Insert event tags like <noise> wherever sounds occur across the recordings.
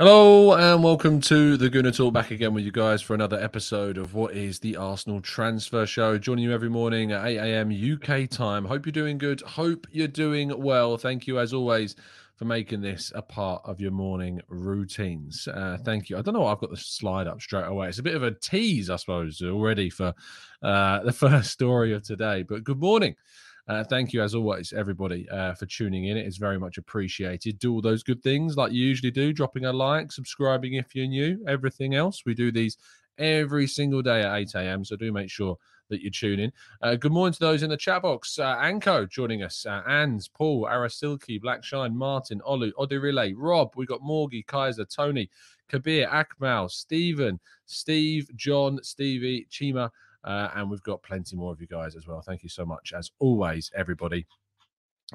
Hello and welcome to the Gooner Talk. Back again with you guys for another episode of what is the Arsenal Transfer Show. Joining you every morning at 8 a.m. UK time. Hope you're doing good. Hope you're doing well. Thank you as always for making this a part of your morning routines. Uh, thank you. I don't know. Why I've got the slide up straight away. It's a bit of a tease, I suppose, already for uh, <laughs> the first story of today. But good morning. Uh, thank you, as always, everybody, uh, for tuning in. It is very much appreciated. Do all those good things like you usually do, dropping a like, subscribing if you're new, everything else. We do these every single day at 8 a.m. So do make sure that you tune in. Uh, good morning to those in the chat box. Uh, Anko joining us, uh, Ans, Paul, Arasilki, Blackshine, Martin, Olu, Relay, Rob. We got Morgie, Kaiser, Tony, Kabir, Akmal, Stephen, Steve, John, Stevie, Chima. Uh, and we've got plenty more of you guys as well. Thank you so much, as always, everybody,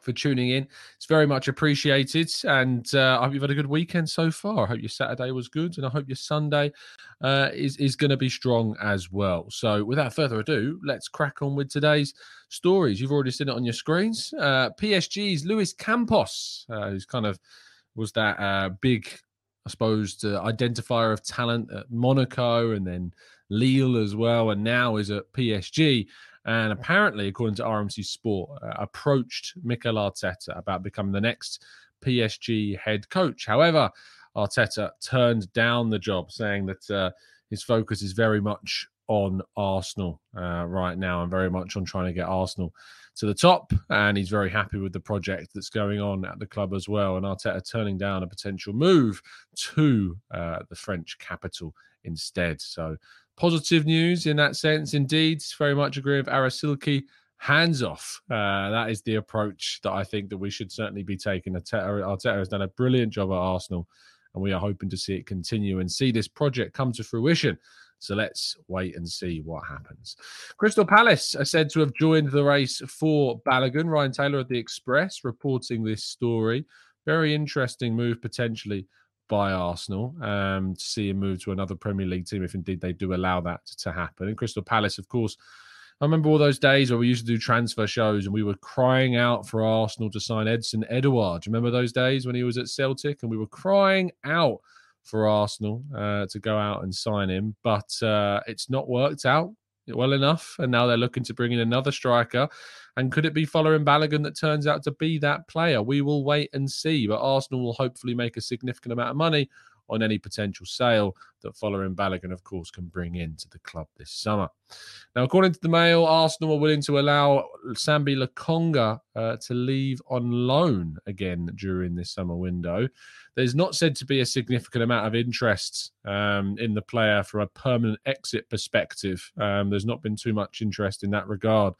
for tuning in. It's very much appreciated. And uh, I hope you've had a good weekend so far. I hope your Saturday was good. And I hope your Sunday uh, is, is going to be strong as well. So, without further ado, let's crack on with today's stories. You've already seen it on your screens. Uh, PSG's Luis Campos, uh, who's kind of was that uh, big, I suppose, identifier of talent at Monaco and then Lille as well, and now is at PSG. And apparently, according to RMC Sport, uh, approached Mikel Arteta about becoming the next PSG head coach. However, Arteta turned down the job, saying that uh, his focus is very much on Arsenal uh, right now and very much on trying to get Arsenal to the top. And he's very happy with the project that's going on at the club as well. And Arteta turning down a potential move to uh, the French capital instead. So positive news in that sense. Indeed, very much agree with Arasilki. Hands off. Uh, that is the approach that I think that we should certainly be taking. Arteta, has done a brilliant job at Arsenal, and we are hoping to see it continue and see this project come to fruition. So let's wait and see what happens. Crystal Palace are said to have joined the race for Balogun. Ryan Taylor of the Express reporting this story. Very interesting move potentially by Arsenal um, to see him move to another Premier League team if indeed they do allow that to happen. And Crystal Palace, of course, I remember all those days where we used to do transfer shows and we were crying out for Arsenal to sign Odsonne Edouard. Do you remember those days when he was at Celtic and we were crying out for Arsenal uh, to go out and sign him, but uh, it's not worked out well enough. And now they're looking to bring in another striker. And could it be Folarin Balogun that turns out to be that player? We will wait and see. But Arsenal will hopefully make a significant amount of money on any potential sale that Folarin Balogun, of course, can bring into the club this summer. Now, according to the Mail, Arsenal are willing to allow Sambi Lokonga uh, to leave on loan again during this summer window. There's not said to be a significant amount of interest um, in the player from a permanent exit perspective. Um, there's not been too much interest in that regard.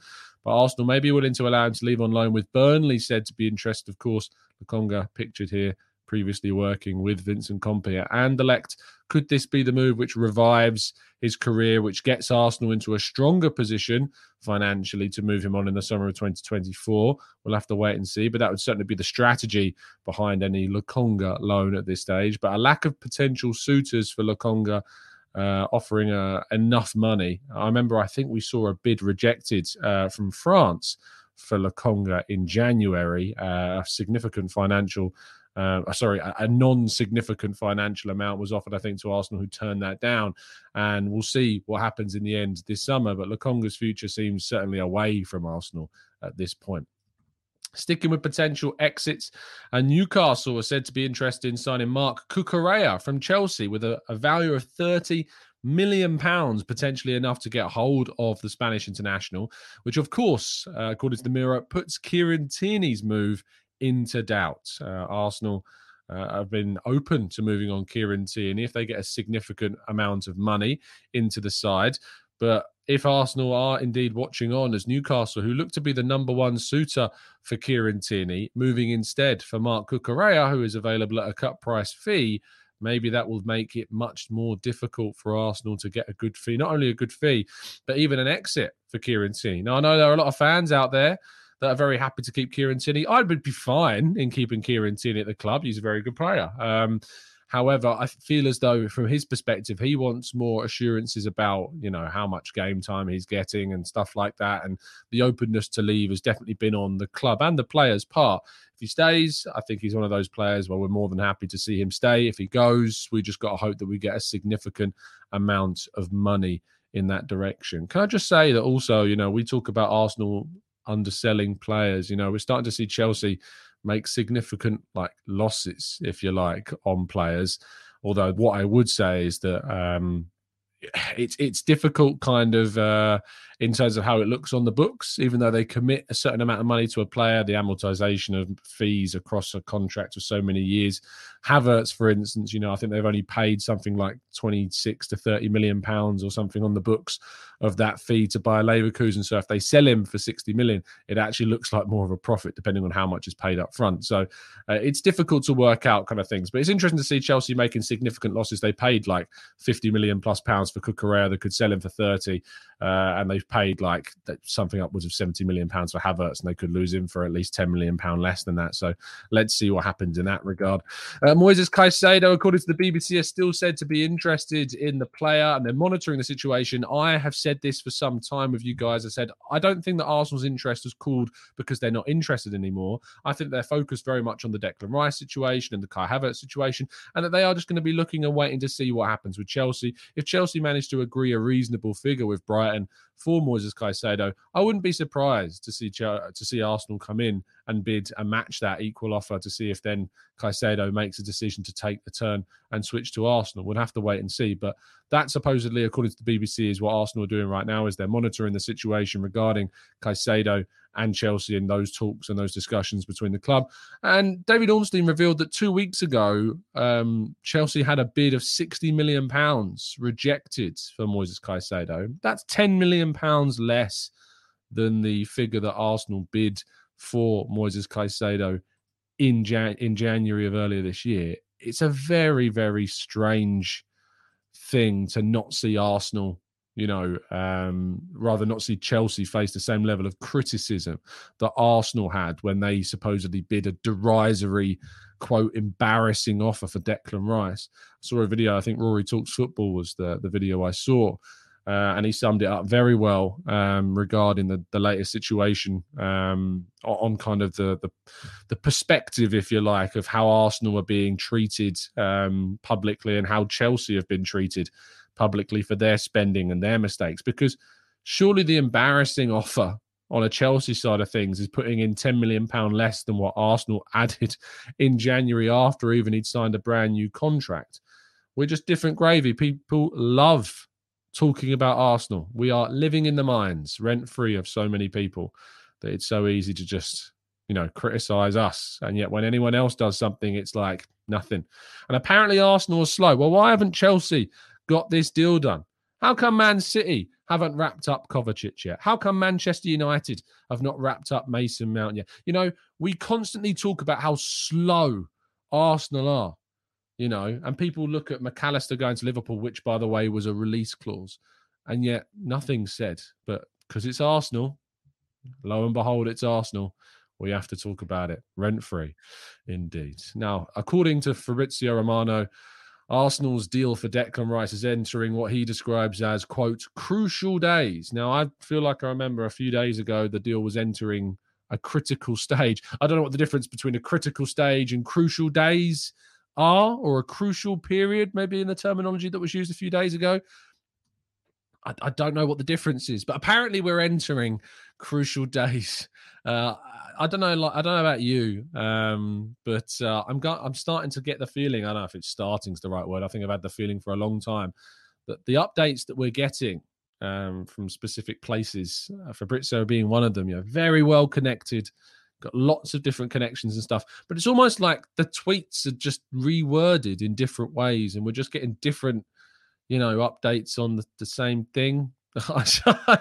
But Arsenal may be willing to allow him to leave on loan, with Burnley said to be interested, of course. Lokonga pictured here previously working with Vincent Kompany at Anderlecht. Could this be the move which revives his career, which gets Arsenal into a stronger position financially to move him on in the summer of 2024? We'll have to wait and see, but that would certainly be the strategy behind any Lokonga loan at this stage. But a lack of potential suitors for Lokonga uh, offering uh, enough money. I remember, I think we saw a bid rejected uh, from France for Lokonga in January, uh, a significant financial. Uh, sorry, a, a non-significant financial amount was offered, I think, to Arsenal, who turned that down. And we'll see what happens in the end this summer. But Lokonga's future seems certainly away from Arsenal at this point. Sticking with potential exits, and Newcastle are said to be interested in signing Marc Cucurella from Chelsea with a, a value of 30 million pounds, potentially enough to get hold of the Spanish international, which, of course, uh, according to the Mirror, puts Kieran Tierney's move into doubt. Uh, Arsenal. Uh, have been open to moving on Kieran Tierney if they get a significant amount of money into the side. But if Arsenal are indeed watching on as Newcastle, who look to be the number one suitor for Kieran Tierney, moving instead for Marc Cucurella, who is available at a cut price fee, maybe that will make it much more difficult for Arsenal to get a good fee. Not only a good fee, but even an exit for Kieran Tierney. Now, I know there are a lot of fans out there that are very happy to keep Kieran Tierney. I would be fine in keeping Kieran Tierney at the club. He's a very good player. Um, However, I feel as though from his perspective, he wants more assurances about, you know, how much game time he's getting and stuff like that. And the openness to leave has definitely been on the club and the players' part. If he stays, I think he's one of those players where we're more than happy to see him stay. If he goes, we just got to hope that we get a significant amount of money in that direction. Can I just say that also, you know, we talk about Arsenal underselling players. You know, we're starting to see Chelsea make significant like losses, if you like, on players. Although what I would say is that um, <sighs> it's it's difficult kind of uh, in terms of how it looks on the books even though they commit a certain amount of money to a player the amortization of fees across a contract of so many years. Havertz for instance you know I think they've only paid something like 26 to 30 million pounds or something on the books of that fee to Bayer Leverkusen. So if they sell him for 60 million it actually looks like more of a profit depending on how much is paid up front. So uh, it's difficult to work out kind of things but it's interesting to see Chelsea making significant losses. They paid like 50 million plus pounds for Cucurella they could sell him for 30 uh, and they've paid like something upwards of 70 million pounds for Havertz, and they could lose him for at least 10 million pound less than that. So let's see what happens in that regard. Uh, Moises Caicedo, according to the BBC, is still said to be interested in the player, and they're monitoring the situation. I have said this for some time with you guys. I said I don't think that Arsenal's interest has cooled because they're not interested anymore. I think they're focused very much on the Declan Rice situation and the Kai Havertz situation, and that they are just going to be looking and waiting to see what happens with Chelsea. If Chelsea manage to agree a reasonable figure with Brighton Brighton for Moises Caicedo. I wouldn't be surprised to see to see Arsenal come in and bid and match that equal offer to see if then Caicedo makes a decision to take the turn and switch to Arsenal. We'll have to wait and see. But that supposedly, according to the BBC, is what Arsenal are doing right now. Is they're monitoring the situation regarding Caicedo and Chelsea in those talks and those discussions between the club. And David Ornstein revealed that two weeks ago, um, Chelsea had a bid of 60 million pounds rejected for Moises Caicedo. That's 10 million pounds less than the figure that Arsenal bid for Moises Caicedo in Jan- in January of earlier this year. It's a very very strange thing to not see Arsenal you know, um, rather not see Chelsea face the same level of criticism that Arsenal had when they supposedly bid a derisory, quote, embarrassing offer for Declan Rice. I saw a video, I think Rory Talks Football was the, the video I saw, uh, and he summed it up very well um, regarding the, the latest situation um, on kind of the, the, the perspective, if you like, of how Arsenal are being treated um, publicly and how Chelsea have been treated publicly for their spending and their mistakes because surely the embarrassing offer on a Chelsea side of things is putting in 10 million pound less than what Arsenal <laughs> added in January after even he'd signed a brand new contract. We're just different gravy. People love talking about Arsenal. We are living in the minds rent free of so many people that it's so easy to just, you know, criticize us. And yet when anyone else does something, it's like nothing. And apparently Arsenal is slow. Well, why haven't Chelsea got this deal done? How come Man City haven't wrapped up Kovacic yet? How come Manchester United have not wrapped up Mason Mount yet? You know, we constantly talk about how slow Arsenal are, you know, and people look at Mac Allister going to Liverpool, which, by the way, was a release clause, and yet nothing's said. But because it's Arsenal, lo and behold, it's Arsenal. We have to talk about it rent free, indeed. Now, according to Fabrizio Romano, Arsenal's deal for Declan Rice is entering what he describes as, quote, crucial days. Now, I feel like I remember a few days ago the deal was entering a critical <laughs> stage. I don't know what the difference between a critical stage and crucial days are, or a crucial period, maybe in the terminology that was used a few days ago. I, I don't know what the difference is, but apparently we're entering crucial days. Uh, I don't know. Like, I don't know about you, um, but uh, I'm I'm starting to get the feeling. I don't know if it's starting is the right word. I think I've had the feeling for a long time that the updates that we're getting um, from specific places, uh, Fabrizio being one of them, you know, very well connected, got lots of different connections and stuff. But it's almost like the tweets are just reworded in different ways, and we're just getting different, you know, updates on the, the same thing. <laughs>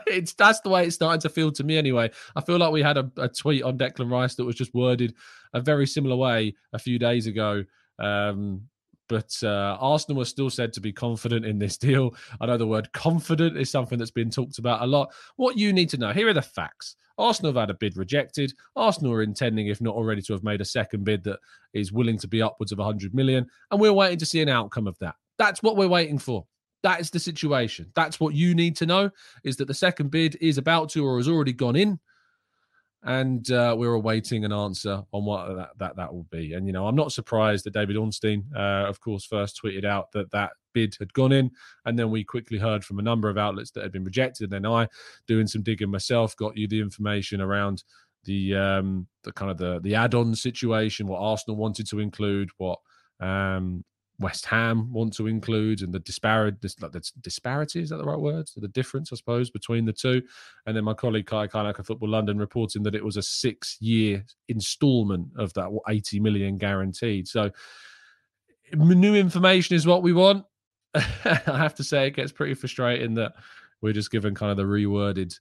it's that's the way it's starting to feel to me anyway. I feel like we had a, a, tweet on Declan Rice that was just worded a very similar way a few days ago. Um, but uh, Arsenal was still said to be confident in this deal. I know the word confident is something that's been talked about a lot. What you need to know here are the facts. Arsenal have had a bid rejected. Arsenal are intending, if not already, to have made a second bid that is willing to be upwards of 100 million. And we're waiting to see an outcome of that. That's what we're waiting for. That is the situation. That's what you need to know is that the second bid is about to or has already gone in. And uh, we're awaiting an answer on what that, that that will be. And you know, I'm not surprised that David Ornstein, uh, of course, first tweeted out that that bid had gone in, and then we quickly heard from a number of outlets that had been rejected. And then I, doing some digging myself, got you the information around the um the kind of the the add-on situation, what Arsenal wanted to include, what um West Ham want to include, and the disparate like the disparity is that the right word? The difference, I suppose, between the two. And then my colleague Kai Kainaka Football London reporting that it was a six-year instalment of that 80 million guaranteed. So new information is what we want. <laughs> I have to say, it gets pretty frustrating that we're just given kind of the reworded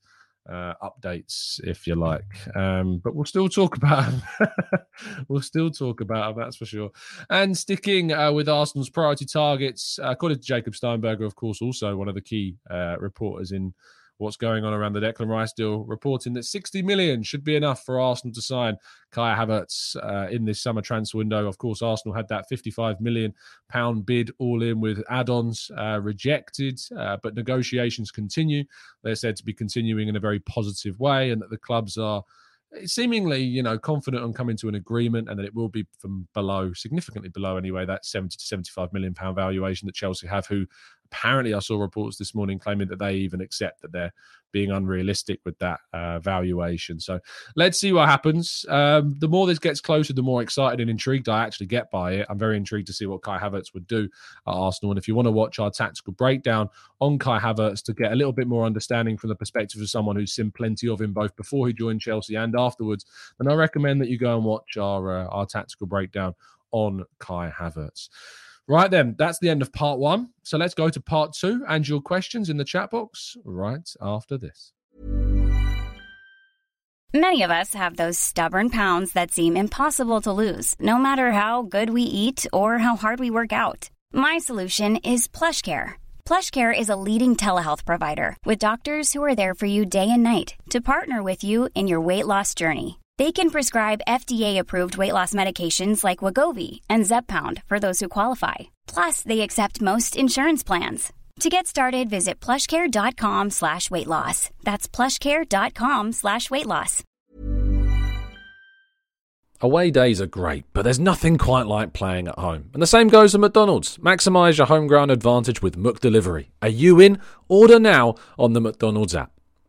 uh, updates, if you like. Um, but we'll still talk about <laughs> we'll still talk about them, that's for sure. And sticking uh, with Arsenal's priority targets, uh, according to Jacob Steinberger, of course, also one of the key uh, reporters in what's going on around the Declan Rice deal, reporting that 60 million should be enough for Arsenal to sign Kai Havertz uh, in this summer transfer window. Of course, Arsenal had that 55 million pound bid all in with add-ons uh, rejected, uh, but negotiations continue. They're said to be continuing in a very positive way, and that the clubs are seemingly, you know, confident on coming to an agreement and that it will be from below, significantly below anyway, that 70 to 75 million pound valuation that Chelsea have, who apparently I saw reports this morning claiming that they even accept that they're being unrealistic with that uh, valuation. So let's see what happens. Um, the more this gets closer, the more excited and intrigued I actually get by it. I'm very intrigued to see what Kai Havertz would do at Arsenal. And if you want to watch our tactical breakdown on Kai Havertz to get a little bit more understanding from the perspective of someone who's seen plenty of him both before he joined Chelsea and afterwards, then I recommend that you go and watch our uh, our tactical breakdown on Kai Havertz. Right then, that's the end of part one. So let's go to part two and your questions in the chat box right after this. Many of us have those stubborn pounds that seem impossible to lose, no matter how good we eat or how hard we work out. My solution is PlushCare. PlushCare is a leading telehealth provider with doctors who are there for you day and night to partner with you in your weight loss journey. They can prescribe FDA-approved weight loss medications like Wegovy and Zepbound for those who qualify. Plus, they accept most insurance plans. To get started, visit plushcare.com slash weight loss. That's plushcare.com slash weight loss. Away days are great, but there's nothing quite like playing at home. And the same goes to McDonald's. Maximise your home ground advantage with McDelivery. Are you in? Order now on the McDonald's app.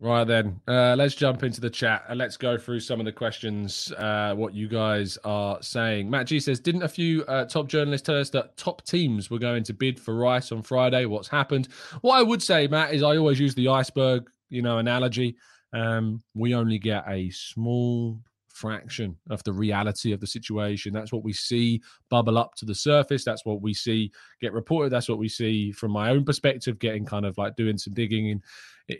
Right then, uh, let's jump into the chat and let's go through some of the questions. Uh, what you guys are saying. Matt G says, didn't a few uh, top journalists tell us that top teams were going to bid for Rice on Friday? What's happened? What I would say, Matt, is I always use the iceberg you know, analogy, um, we only get a small fraction of the reality of the situation. That's what we see bubble up to the surface. That's what we see get reported. That's what we see from my own perspective, getting kind of like doing some digging in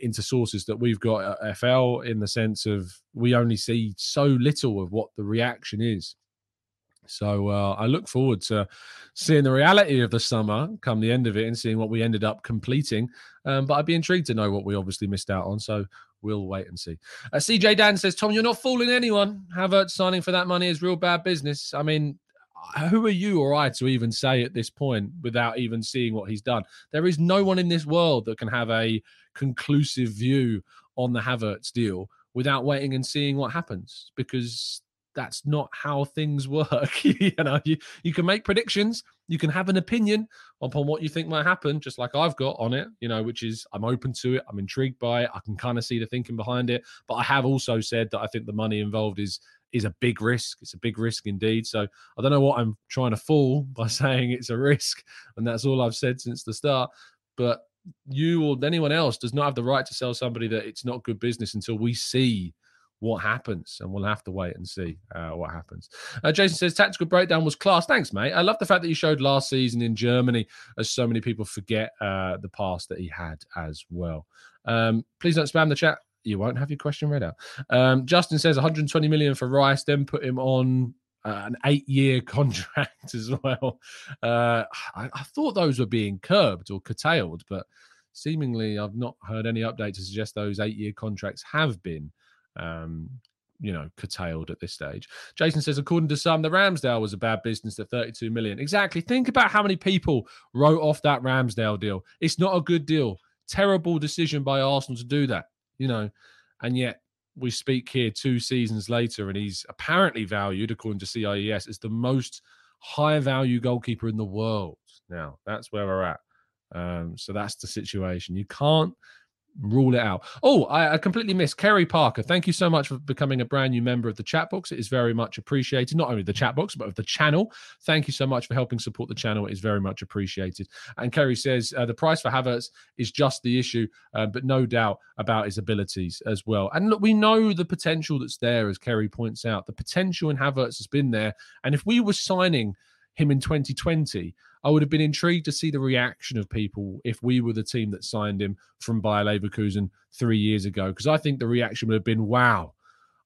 into sources that we've got at FL in the sense of we only see so little of what the reaction is. So uh, I look forward to seeing the reality of the summer come the end of it and seeing what we ended up completing. Um, but I'd be intrigued to know what we obviously missed out on. So we'll wait and see. Uh, CJ Dan says, Tom, you're not fooling anyone. Havertz signing for that money is real bad business. I mean, who are you or I to even say at this point without even seeing what he's done? There is no one in this world that can have a conclusive view on the Havertz deal without waiting and seeing what happens because that's not how things work. <laughs> you know, you, you can make predictions, you can have an opinion upon what you think might happen, just like I've got on it, you know, which is I'm open to it, I'm intrigued by it, I can kind of see the thinking behind it. But I have also said that I think the money involved is is a big risk. It's a big risk indeed. So I don't know what I'm trying to fool <laughs> by saying it's a risk, and that's all I've said since the start. But you or anyone else does not have the right to sell somebody that it's not good business until we see what happens, and we'll have to wait and see uh, what happens. Uh, Jason says tactical breakdown was class. Thanks, mate. I love the fact that you showed last season in Germany, as so many people forget uh, the past that he had as well. Um, please don't spam the chat. You won't have your question read out. Um, Justin says 120 million for Rice, then put him on uh, an eight-year <laughs> contract as well. Uh, I, I, thought those were being curbed or curtailed, but seemingly I've not heard any update to suggest those eight-year contracts have been um, you know, curtailed at this stage. Jason says, according to some, the Ramsdale was a bad business at 32 million. Exactly. Think about how many people wrote off that Ramsdale deal. It's not a good deal. Terrible decision by Arsenal to do that, you know, and yet we speak here two seasons later, and he's apparently valued, according to CIES, as the most high value goalkeeper in the world. Now, that's where we're at. Um, so that's the situation. You can't rule it out. Oh, I, I, completely missed Kerry Parker. Thank you so much for becoming a brand new member of the chat box. It is very much appreciated. Not only the chat box, but of the channel. Thank you so much for helping support the channel. It is very much appreciated. And Kerry says uh, the price for Havertz is just the issue, uh, but no doubt about his abilities as well. And look, we know the potential that's there, as Kerry points out. The potential in Havertz has been there. And if we were signing him in 2020, I would have been intrigued to see the reaction of people if we were the team that signed him from Bayer Leverkusen three years ago. Because I think the reaction would have been, wow,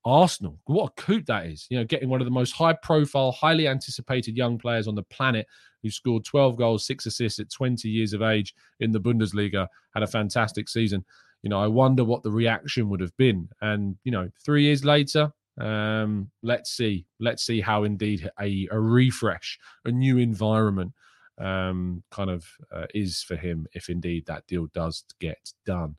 Arsenal, what a coup that is. You know, getting one of the most high profile, highly anticipated young players on the planet who scored 12 goals, six assists at 20 years of age in the Bundesliga, had a fantastic season. You know, I wonder what the reaction would have been. And, you know, three years later, um, let's see. Let's see how indeed a, a refresh, a new environment um, kind of uh, is for him if indeed that deal does get done.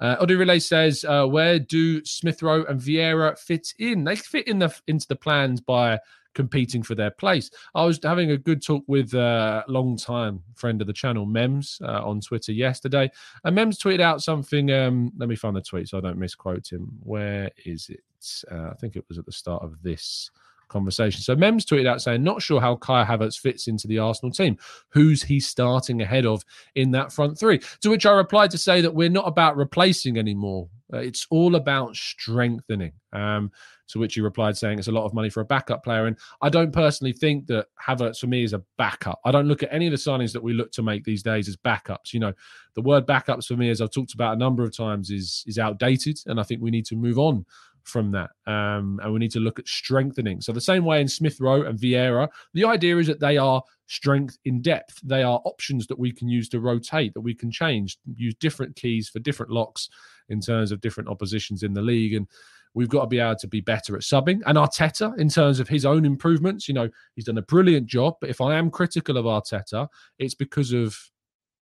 Uh, Odu Relay says, uh, where do Smith Rowe and Vieira fit in? They fit in the into the plans by competing for their place. I was having a good talk with a long time friend of the channel, Mems, uh, on Twitter yesterday. And Mems tweeted out something. Um, let me find the tweet so I don't misquote him. Where is it? Uh, I think it was at the start of this conversation. So Mems tweeted out saying, not sure how Kai Havertz fits into the Arsenal team. Who's he starting ahead of in that front three? To which I replied to say that we're not about replacing anymore. Uh, it's all about strengthening. Um, to which he replied saying it's a lot of money for a backup player. And I don't personally think that Havertz for me is a backup. I don't look at any of the signings that we look to make these days as backups. You know, the word backups for me, as I've talked about a number of times, is is outdated, and I think we need to move on from that. Um, and we need to look at strengthening. So, the same way in Smith Rowe and Vieira, the idea is that they are strength in depth. They are options that we can use to rotate, that we can change, use different keys for different locks in terms of different oppositions in the league. And we've got to be able to be better at subbing. And Arteta, in terms of his own improvements, you know, he's done a brilliant job. But if I am critical of Arteta, it's because of,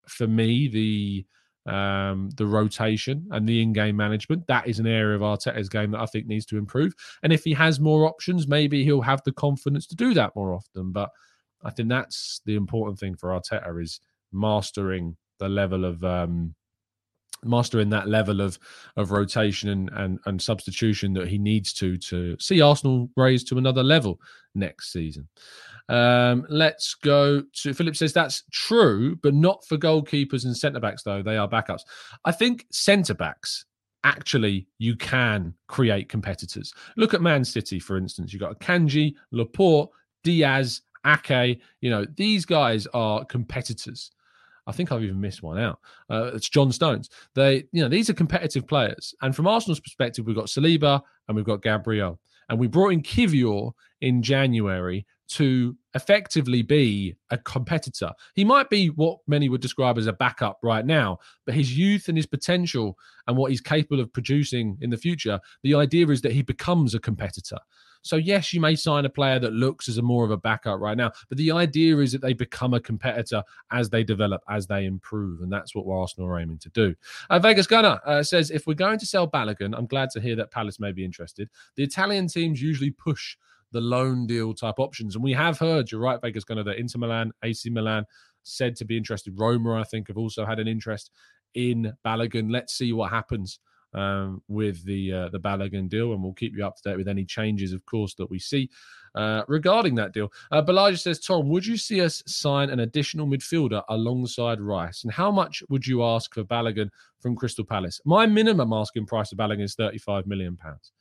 for me, the um, the rotation and the in-game management. That is an area of Arteta's game that I think needs to improve. And if he has more options, maybe he'll have the confidence to do that more often. But I think that's the important thing for Arteta is mastering the level of um, mastering that level of of rotation and, and and substitution that he needs to to see Arsenal raised to another level next season. Um, let's go to Philip says that's true, but not for goalkeepers and centre backs, though. They are backups. I think centre backs actually you can create competitors. Look at Man City, for instance. You've got Kanji, Laporte, Dias, Ake. You know, these guys are competitors. I think I've even missed one out. Uh, it's John Stones. They, you know, these are competitive players. And from Arsenal's perspective, we've got Saliba and we've got Gabriel. And we brought in Kiwior in January to effectively be a competitor. He might be what many would describe as a backup right now, but his youth and his potential and what he's capable of producing in the future, the idea is that he becomes a competitor. So yes, you may sign a player that looks as a more of a backup right now, but the idea is that they become a competitor as they develop, as they improve, and that's what Arsenal are aiming to do. Uh, Vegas Gunner uh, says, if we're going to sell Balogun, I'm glad to hear that Palace may be interested. The Italian teams usually push the loan deal type options, and we have heard, you're right, Vegas going to the Inter Milan, AC Milan said to be interested. Roma, I think, have also had an interest in Balogun. Let's see what happens um, with the uh, the Balogun deal, and we'll keep you up to date with any changes, of course, that we see uh, regarding that deal. Uh, says, Tom, would you see us sign an additional midfielder alongside Rice, and how much would you ask for Balogun from Crystal Palace? My minimum asking price of Balogun is thirty-five million pounds.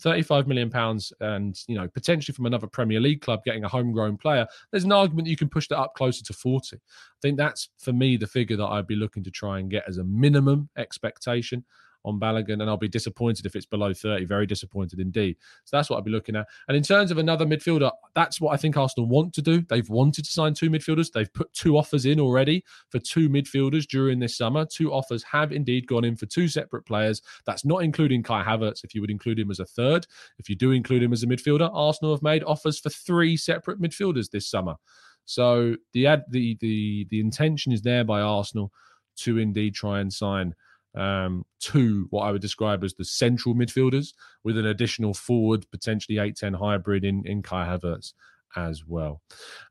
35 million pounds and you know potentially from another premier league club getting a homegrown player there's an argument you can push that up closer to 40 i think that's for me the figure that i'd be looking to try and get as a minimum expectation on Balogun, and I'll be disappointed if it's below 30. Very disappointed indeed. So that's what I'll be looking at. And in terms of another midfielder, that's what I think Arsenal want to do. They've wanted to sign two midfielders. They've put two offers in already for two midfielders during this summer. Two offers have indeed gone in for two separate players. That's not including Kai Havertz, if you would include him as a third. If you do include him as a midfielder, Arsenal have made offers for three separate midfielders this summer. So the ad, the the the intention is there by Arsenal to indeed try and sign um, two what I would describe as the central midfielders with an additional forward, potentially 8 10 hybrid in, in Kai Havertz as well.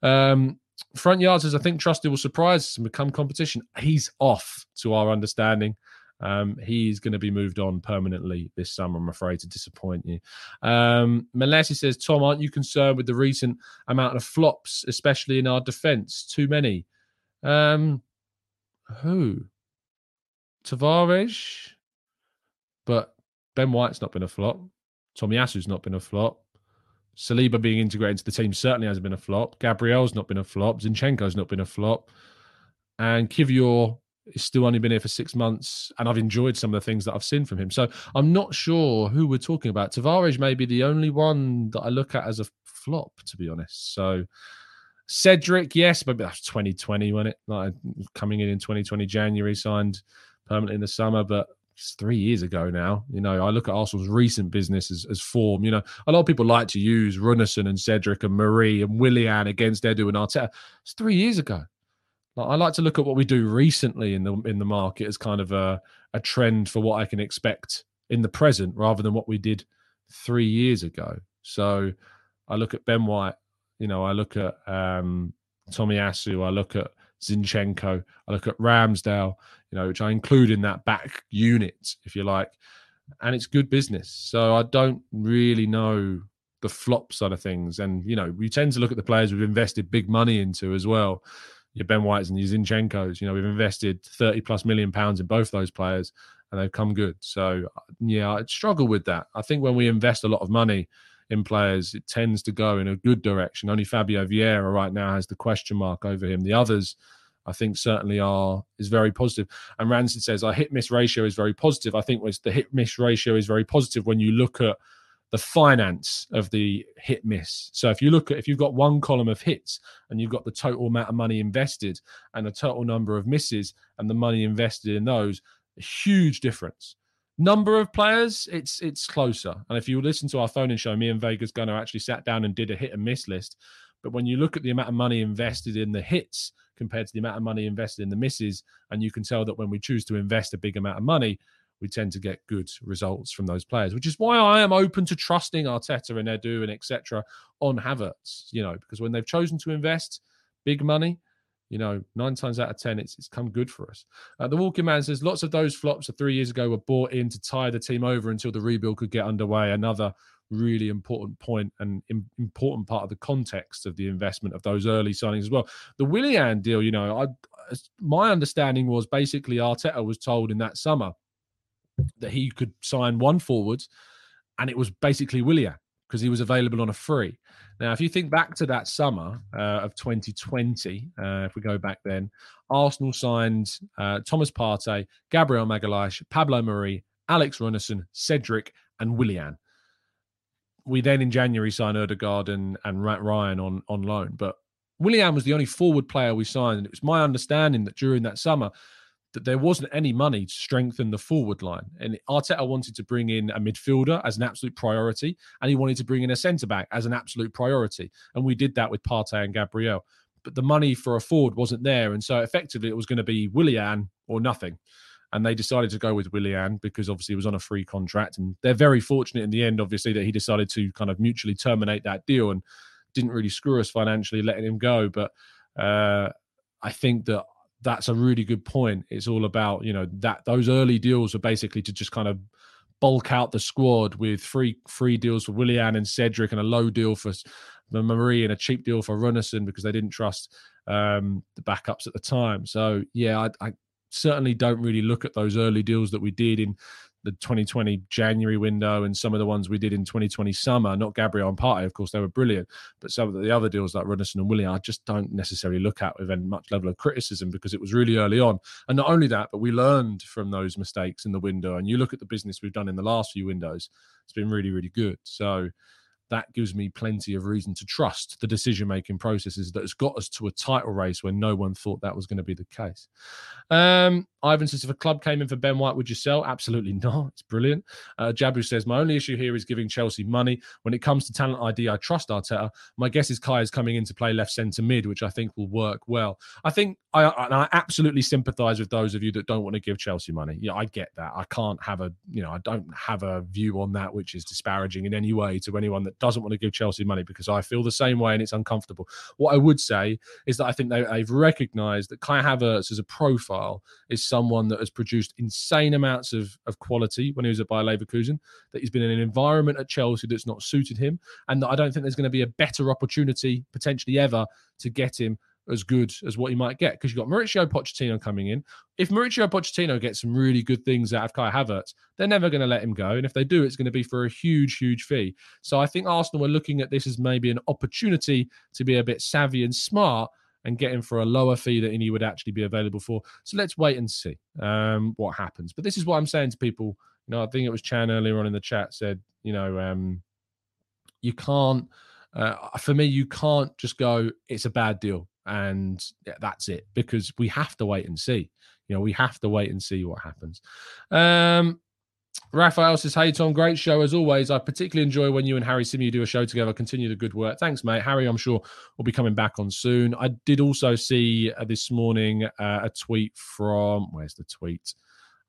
Um, front yards, as I think Trusty will surprise and become competition. He's off to our understanding. Um, he's going to be moved on permanently this summer. I'm afraid to disappoint you. Um, Melessi says, Tom, aren't you concerned with the recent amount of flops, especially in our defence? Too many. Um, who? Tavares, but Ben White's not been a flop. Tommy Tomiyasu's not been a flop. Saliba being integrated into the team certainly hasn't been a flop. Gabriel's not been a flop. Zinchenko's not been a flop. And Kiwior is still only been here for six months, and I've enjoyed some of the things that I've seen from him. So I'm not sure who we're talking about. Tavares may be the only one that I look at as a flop, to be honest. So Cedric, yes, but that's 2020, wasn't it? Like coming in in 2020 January, signed permanently in the summer, but it's three years ago now. You know, I look at Arsenal's recent business as, as form. You know, a lot of people like to use Runarsson and Cedric and Mari and Willian against Edu and Arteta. It's three years ago. I like to look at what we do recently in the in the market as kind of a, a trend for what I can expect in the present rather than what we did three years ago. So I look at Ben White, you know, I look at um, Tomiyasu, I look at Zinchenko, I look at Ramsdale, you know, which I include in that back unit, if you like, and it's good business. So I don't really know the flop side of things, and you know, we tend to look at the players we've invested big money into as well. Your Ben Whites and your Zinchenko's, you know, we've invested thirty plus million pounds in both those players, and they've come good. So yeah, I struggle with that. I think when we invest a lot of money in players, it tends to go in a good direction. Only Fabio Vieira right now has the question mark over him. The others, I think, certainly are is very positive. And Rancid says our hit miss ratio is very positive. I think the hit miss ratio is very positive when you look at the finance of the hit miss. So if you look at if you've got one column of hits and you've got the total amount of money invested and the total number of misses and the money invested in those, a huge difference number of players, it's it's closer. And if you listen to our phone in show, me and Vegas Gunner actually sat down and did a hit and miss list. But when you look at the amount of money invested in the hits compared to the amount of money invested in the misses, and you can tell that when we choose to invest a big amount of money, we tend to get good results from those players, which is why I am open to trusting Arteta and Edu and etc. on Havertz, you know, because when they've chosen to invest big money, you know, nine times out of ten, it's it's come good for us. Uh, the Walking Man says lots of those flops of three years ago were bought in to tie the team over until the rebuild could get underway. Another really important point and important part of the context of the investment of those early signings as well. The Willian deal, you know, I, my understanding was basically Arteta was told in that summer that he could sign one forward, and it was basically Willian because he was available on a free. Now, if you think back to that summer uh, of 2020, uh, if we go back then, Arsenal signed uh, Thomas Partey, Gabriel Magalhaes, Pablo Mari, Alex Runarsson, Cedric, and Willian. We then in January signed Odegaard and, and Ryan on, on loan, but Willian was the only forward player we signed. And it was my understanding that during that summer, that there wasn't any money to strengthen the forward line. And Arteta wanted to bring in a midfielder as an absolute priority, and he wanted to bring in a centre back as an absolute priority. And we did that with Partey and Gabriel. But the money for a forward wasn't there. And so effectively it was going to be Willian or nothing. And they decided to go with Willian because obviously he was on a free contract. And they're very fortunate in the end, obviously, that he decided to kind of mutually terminate that deal and didn't really screw us financially letting him go. But uh, I think that that's a really good point. It's all about you know that those early deals are basically to just kind of bulk out the squad with free free deals for Willian and Cedric and a low deal for Mari and a cheap deal for Runarsson because they didn't trust um, the backups at the time. So yeah, I, I certainly don't really look at those early deals that we did in the 2020 January window and some of the ones we did in 2020 summer, not Gabriel and Partey, of course, they were brilliant. But some of the other deals like Runarsson and Willian, I just don't necessarily look at with any much level of criticism because it was really early on. And not only that, but we learned from those mistakes in the window. And you look at the business we've done in the last few windows, it's been really, really good. So that gives me plenty of reason to trust the decision making processes that has got us to a title race when no one thought that was going to be the case. Um, Ivan says, if a club came in for Ben White, would you sell? Absolutely <laughs> not. It's brilliant. Uh, Jabu says, my only issue here is giving Chelsea money. When it comes to talent ID, I trust Arteta. My guess is Kai is coming in to play left centre mid, which I think will work well. I think I, I absolutely sympathise with those of you that don't want to give Chelsea money. Yeah, I get that. I can't have a, you know, I don't have a view on that which is disparaging in any way to anyone that doesn't want to give Chelsea money because I feel the same way and it's uncomfortable. What I would say is that I think they, they've recognised that Kai Havertz as a profile is someone that has produced insane amounts of, of quality when he was at Bayer Leverkusen, that he's been in an environment at Chelsea that's not suited him, and that I don't think there's going to be a better opportunity potentially ever to get him as good as what you might get because you've got Mauricio Pochettino coming in. If Mauricio Pochettino gets some really good things out of Kai Havertz, they're never going to let him go. And if they do, it's going to be for a huge, huge fee. So I think Arsenal are looking at this as maybe an opportunity to be a bit savvy and smart and get him for a lower fee than he would actually be available for. So let's wait and see um, what happens. But this is what I'm saying to people. You know, I think it was Chan earlier on in the chat said, you know, um, you can't. Uh, for me, you can't just go. It's a bad deal, and that's it because we have to wait and see. You know, we have to wait and see what happens. Um, Raphael says, Hey, Tom, great show as always. I particularly enjoy when you and Harry Symeou do a show together. Continue the good work. Thanks, mate. Harry, I'm sure, will be coming back on soon. I did also see uh, this morning uh, a tweet from, where's the tweet?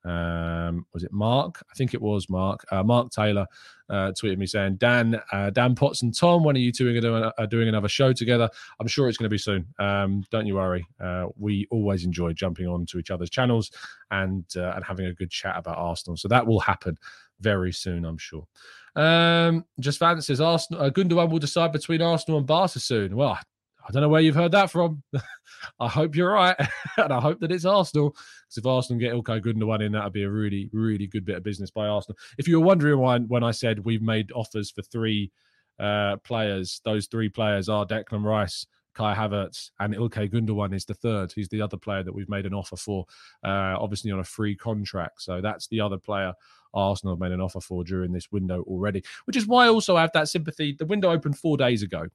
Um, was it Mark? I think it was Mark. Uh, Mark Taylor uh, tweeted me saying, "Dan, uh, Dan Potts and Tom, when are you two are uh, doing another show together? I'm sure it's going to be soon. Um, don't you worry. Uh, we always enjoy jumping on to each other's channels and uh, and having a good chat about Arsenal. So that will happen very soon, I'm sure." Um, just Vance says Arsenal uh, Gundogan will decide between Arsenal and Barca soon. Well, I don't know where you've heard that from. <laughs> I hope you're right, <laughs> and I hope that it's Arsenal. Because if Arsenal get Ilkay Gundogan in, that'd be a really, really good bit of business by Arsenal. If you were wondering why, when I said we've made offers for three uh, players, those three players are Declan Rice, Kai Havertz, and Ilkay Gundogan is the third. He's the other player that we've made an offer for, uh, obviously on a free contract. So that's the other player Arsenal have made an offer for during this window already, which is why I also have that sympathy. The window opened four days ago.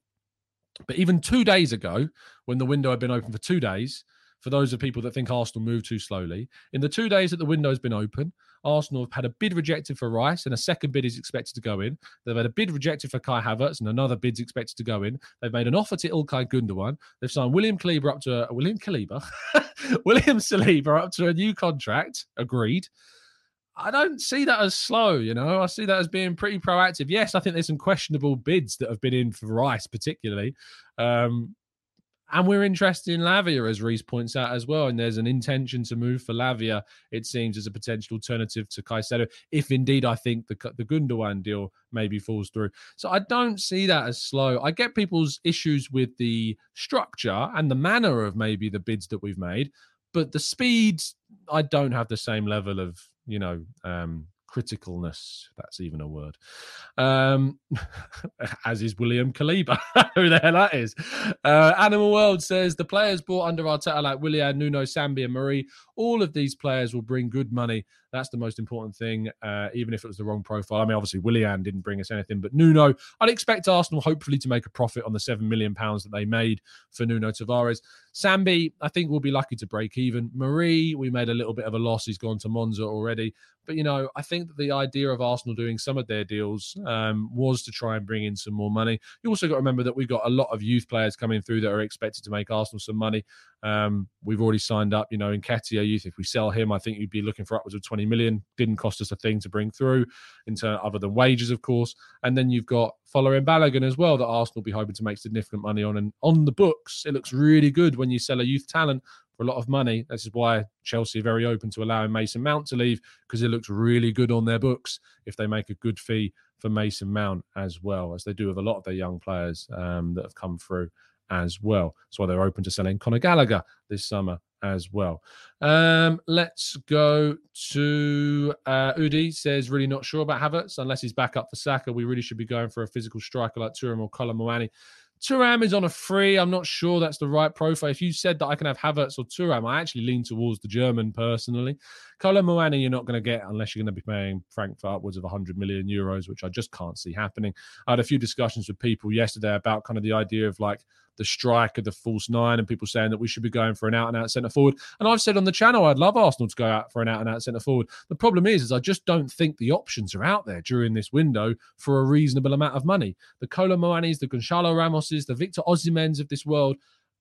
But even two days ago, when the window had been open for two days, for those of people that think Arsenal moved too slowly, in the two days that the window has been open, Arsenal have had a bid rejected for Rice, and a second bid is expected to go in. They've had a bid rejected for Kai Havertz, and another bid's expected to go in. They've made an offer to Ilkay Gundogan. They've signed William Saliba up to William Saliba, <laughs> William Saliba up to a new contract, agreed. I don't see that as slow, you know. I see that as being pretty proactive. Yes, I think there's some questionable bids that have been in for Rice, particularly. Um, and we're interested in Lavia, as Reese points out as well. And there's an intention to move for Lavia, it seems, as a potential alternative to Caicedo, if indeed I think the, the deal maybe falls through. So I don't see that as slow. I get people's issues with the structure and the manner of maybe the bids that we've made, but the speed, I don't have the same level of you know, um, criticalness. That's even a word. Um, <laughs> as is William Kaliba, <laughs> who the hell that is. Uh, Animal World says the players bought under Arteta like Willian, Nuno, Sambi, and Mari. All of these players will bring good money. That's the most important thing, uh, even if it was the wrong profile. I mean, obviously, Willian didn't bring us anything, but Nuno, I'd expect Arsenal hopefully to make a profit on the £7 million that they made for Nuno Tavares. Sambi, I think we'll be lucky to break even. Mari, we made a little bit of a loss. He's gone to Monza already. But, you know, I think that the idea of Arsenal doing some of their deals um, was to try and bring in some more money. You also got to remember that we've got a lot of youth players coming through that are expected to make Arsenal some money. Um, we've already signed up, you know, in Nketiah Youth. If we sell him, I think you'd be looking for upwards of 20 million. Didn't cost us a thing to bring through, in turn, other than wages, of course. And then you've got Folarin Balogun as well that Arsenal will be hoping to make significant money on. And on the books, it looks really good when you sell a youth talent for a lot of money. This is why Chelsea are very open to allowing Mason Mount to leave because it looks really good on their books if they make a good fee for Mason Mount as well, as they do with a lot of their young players um, that have come through as well. That's why they're open to selling Conor Gallagher this summer as well. Um, let's go to uh, Udi says really not sure about Havertz unless he's back up for Saka. We really should be going for a physical striker like Thuram or Kolo Muani. Thuram is on a free. I'm not sure that's the right profile. If you said that I can have Havertz or Thuram, I actually lean towards the German personally. Kolo Muani, you're not going to get unless you're going to be paying Frankfurt upwards of 100 million euros, which I just can't see happening. I had a few discussions with people yesterday about kind of the idea of like the striker, the false nine, and people saying that we should be going for an out and out centre forward. And I've said on the channel, I'd love Arsenal to go out for an out and out centre forward. The problem is, is I just don't think the options are out there during this window for a reasonable amount of money. The Kolo Muanis, the Gonzalo Ramoses, the Victor Osimhens of this world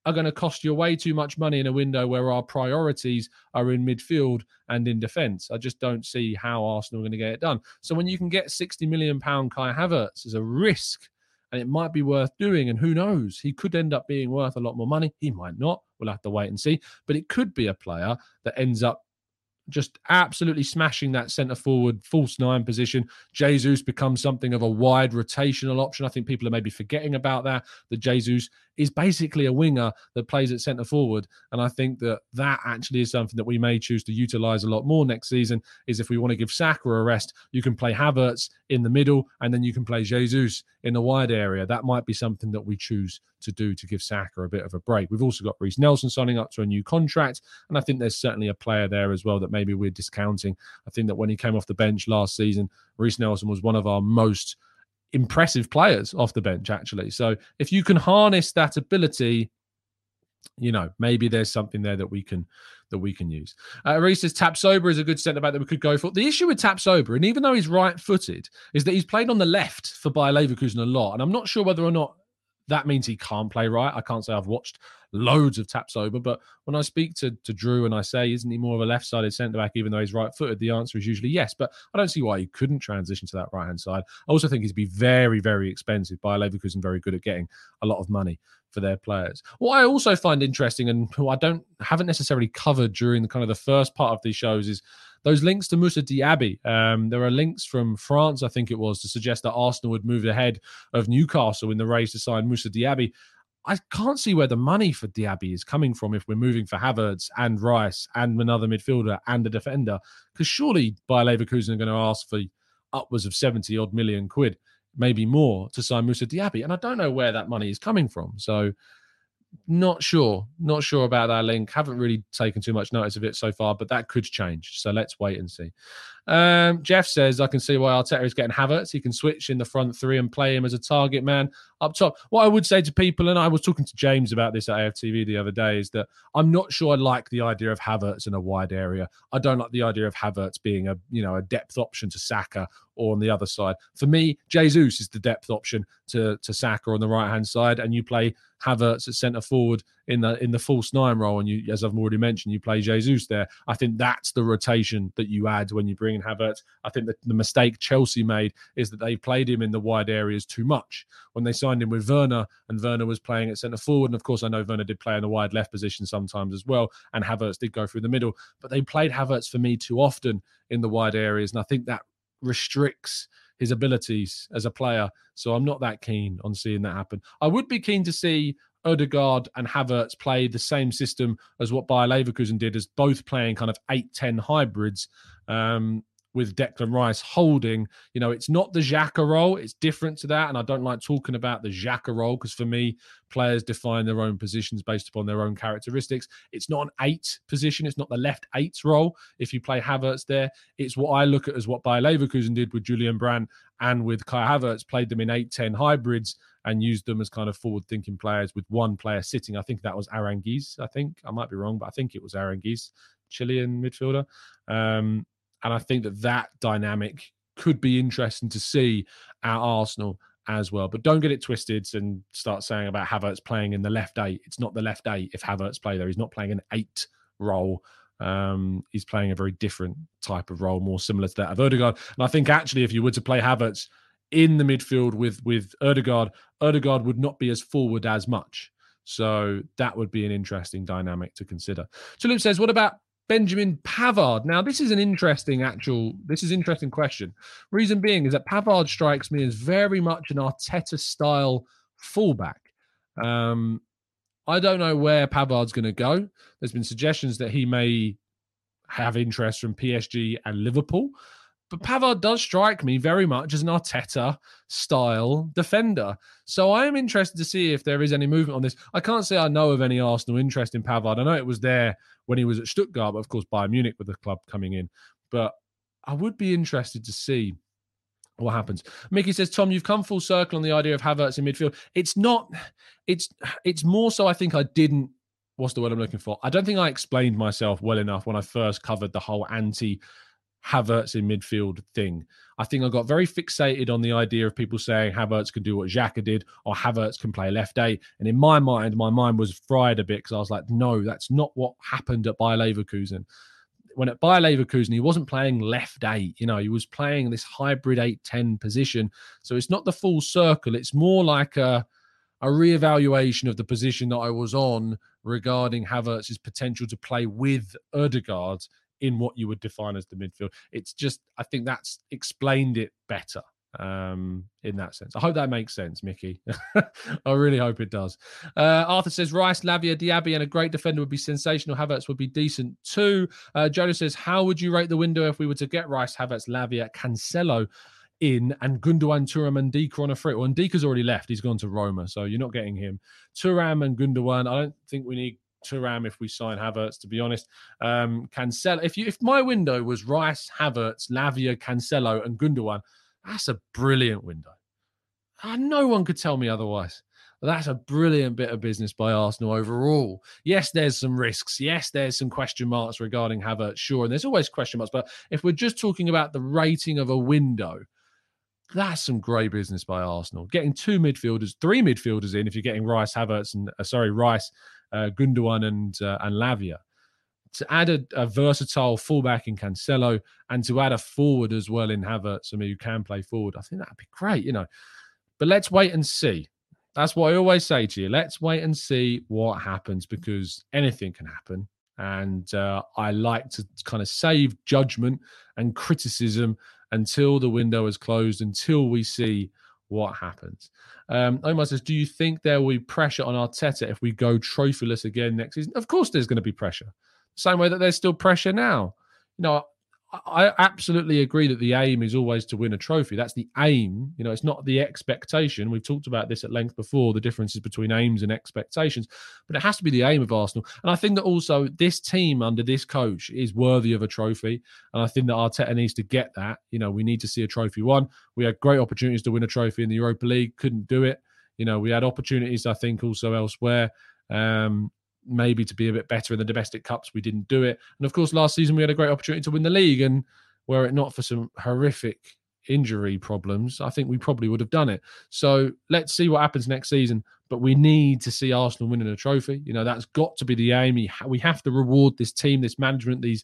are going to cost you way too much money in a window where our priorities are in midfield and in defence. I just don't see how Arsenal are going to get it done. So when you can get 60 million pound Kai Havertz as a risk and it might be worth doing. And who knows? He could end up being worth a lot more money. He might not. We'll have to wait and see. But it could be a player that ends up just absolutely smashing that centre forward false nine position. Jesus becomes something of a wide rotational option. I think people are maybe forgetting about that. That Jesus is basically a winger that plays at centre forward, and I think that that actually is something that we may choose to utilise a lot more next season. Is if we want to give Saka a rest, you can play Havertz in the middle, and then you can play Jesus in the wide area. That might be something that we choose to do to give Saka a bit of a break. We've also got Reiss Nelson signing up to a new contract, and I think there's certainly a player there as well that maybe we're discounting. I think that when he came off the bench last season, Reiss Nelson was one of our most impressive players off the bench, actually. So if you can harness that ability, you know, maybe there's something there that we can that we can use. Uh, Reese says Tapsoba is a good centre back that we could go for. The issue with Tapsoba, and even though he's right footed, is that he's played on the left for Bayer Leverkusen a lot. And I'm not sure whether or not that means he can't play right. I can't say I've watched loads of Tapsoba, but when I speak to, to Drew and I say, isn't he more of a left sided centre back, even though he's right footed? The answer is usually yes. But I don't see why he couldn't transition to that right hand side. I also think he'd be very, very expensive. Bayer Leverkusen very good at getting a lot of money for their players. What I also find interesting and who I don't haven't necessarily covered during the kind of the first part of these shows is those links to Moussa Diaby. Um, there are links from France, I think it was, to suggest that Arsenal would move ahead of Newcastle in the race to sign Moussa Diaby. I can't see where the money for Diaby is coming from if we're moving for Havertz and Rice and another midfielder and a defender. Because surely Bayer Leverkusen are going to ask for upwards of 70 odd million quid, maybe more, to sign Moussa Diaby. And I don't know where that money is coming from. So not sure. Not sure about that link. Haven't really taken too much notice of it so far, but that could change. So let's wait and see. Um, Jeff says, I can see why Arteta is getting Havertz. He can switch in the front three and play him as a target man up top. What I would say to people, and I was talking to James about this at AFTV the other day, is that I'm not sure I like the idea of Havertz in a wide area. I don't like the idea of Havertz being a you know a depth option to Saka or on the other side. For me, Jesus is the depth option to to Saka on the right hand side, and you play Havertz at centre forward in the in the false nine role, and you, as I've already mentioned, you play Jesus there. I think that's the rotation that you add when you bring in Havertz. I think that the mistake Chelsea made is that they played him in the wide areas too much when they signed him with Werner, and Werner was playing at centre forward. And of course, I know Werner did play in the wide left position sometimes as well, and Havertz did go through the middle, but they played Havertz for me too often in the wide areas, and I think that restricts his abilities as a player. So I'm not that keen on seeing that happen. I would be keen to see Odegaard and Havertz play the same system as what Bayer Leverkusen did, as both playing kind of 8 10 hybrids. Um, with Declan Rice holding. You know, it's not the Xhaka role, it's different to that. And I don't like talking about the Xhaka role because for me, players define their own positions based upon their own characteristics. It's not an eight position, it's not the left eight role. If you play Havertz there, it's what I look at as what Bayer Leverkusen did with Julian Brandt and with Kai Havertz, played them in 8 10 hybrids and used them as kind of forward thinking players with one player sitting. I think that was Aranguiz. I think I might be wrong, but I think it was Aranguiz, Chilean midfielder. Um, and I think that that dynamic could be interesting to see at Arsenal as well. But don't get it twisted and start saying about Havertz playing in the left eight. It's not the left eight if Havertz play there. He's not playing an eight role. Um, he's playing a very different type of role, more similar to that of Odegaard. And I think actually, if you were to play Havertz in the midfield with with Odegaard, Odegaard would not be as forward as much. So that would be an interesting dynamic to consider. Tulip says, what about Benjamin Pavard. Now, this is an interesting actual, this is interesting question. Reason being is that Pavard strikes me as very much an Arteta style fullback. Um, I don't know where Pavard's going to go. There's been suggestions that he may have interest from PSG and Liverpool. But Pavard does strike me very much as an Arteta style defender. So I am interested to see if there is any movement on this. I can't say I know of any Arsenal interest in Pavard. I know it was there when he was at Stuttgart, but of course Bayern Munich with the club coming in. But I would be interested to see what happens. Mickey says, Tom, you've come full circle on the idea of Havertz in midfield. It's not, it's it's more so I think I didn't what's the word I'm looking for? I don't think I explained myself well enough when I first covered the whole anti Havertz in midfield thing. I think I got very fixated on the idea of people saying Havertz can do what Xhaka did or Havertz can play left eight. And in my mind, my mind was fried a bit because I was like, no, that's not what happened at Bayer Leverkusen. When at Bayer Leverkusen, he wasn't playing left eight. You know, he was playing this hybrid 8 10 position. So it's not the full circle. It's more like a, a reevaluation of the position that I was on regarding Havertz's potential to play with Odegaard in what you would define as the midfield. It's just, I think that's explained it better um, in that sense. I hope that makes sense, Mickey. <laughs> I really hope it does. Uh, Arthur says Rice, Lavia, Diaby, and a great defender would be sensational. Havertz would be decent too. Uh, says, How would you rate the window if we were to get Rice, Havertz, Lavia, Cancelo? In and Gundogan, Thuram, and Ndicka on a free. Well, Ndicka's already left. He's gone to Roma, so you're not getting him. Thuram and Gundogan. I don't think we need Thuram if we sign Havertz. To be honest, um, Cancelo. If you if my window was Rice, Havertz, Lavia, Cancelo, and Gundogan, that's a brilliant window. Uh, no one could tell me otherwise. That's a brilliant bit of business by Arsenal overall. Yes, there's some risks. Yes, there's some question marks regarding Havertz. Sure, and there's always question marks. But if we're just talking about the rating of a window, that's some great business by Arsenal. Getting two midfielders, three midfielders in, if you're getting Rice, Havertz, and uh, sorry, Rice, uh, Gundogan, and uh, and Lavia. To add a, a, versatile fullback in Cancelo and to add a forward as well in Havertz, I mean, who can play forward, I think that'd be great, you know. But let's wait and see. That's what I always say to you. Let's wait and see what happens because anything can happen. And uh, I like to kind of save judgment and criticism until the window is closed, until we see what happens. Um, Omar says, Do you think there will be pressure on Arteta if we go trophyless again next season? Of course, there's going to be pressure. Same way that there's still pressure now. You know, I absolutely agree that the aim is always to win a trophy. That's the aim. You know, it's not the expectation. We've talked about this at length before, the differences between aims and expectations, but it has to be the aim of Arsenal. And I think that also this team under this coach is worthy of a trophy. And I think that Arteta needs to get that. You know, we need to see a trophy won. We had great opportunities to win a trophy in the Europa League, couldn't do it. You know, we had opportunities, I think, also elsewhere. Um, maybe to be a bit better in the domestic cups. We didn't do it. And of course, last season we had a great opportunity to win the league. And were it not for some horrific injury problems, I think we probably would have done it. So let's see what happens next season. But we need to see Arsenal winning a trophy. You know, that's got to be the aim. We have to reward this team, this management, these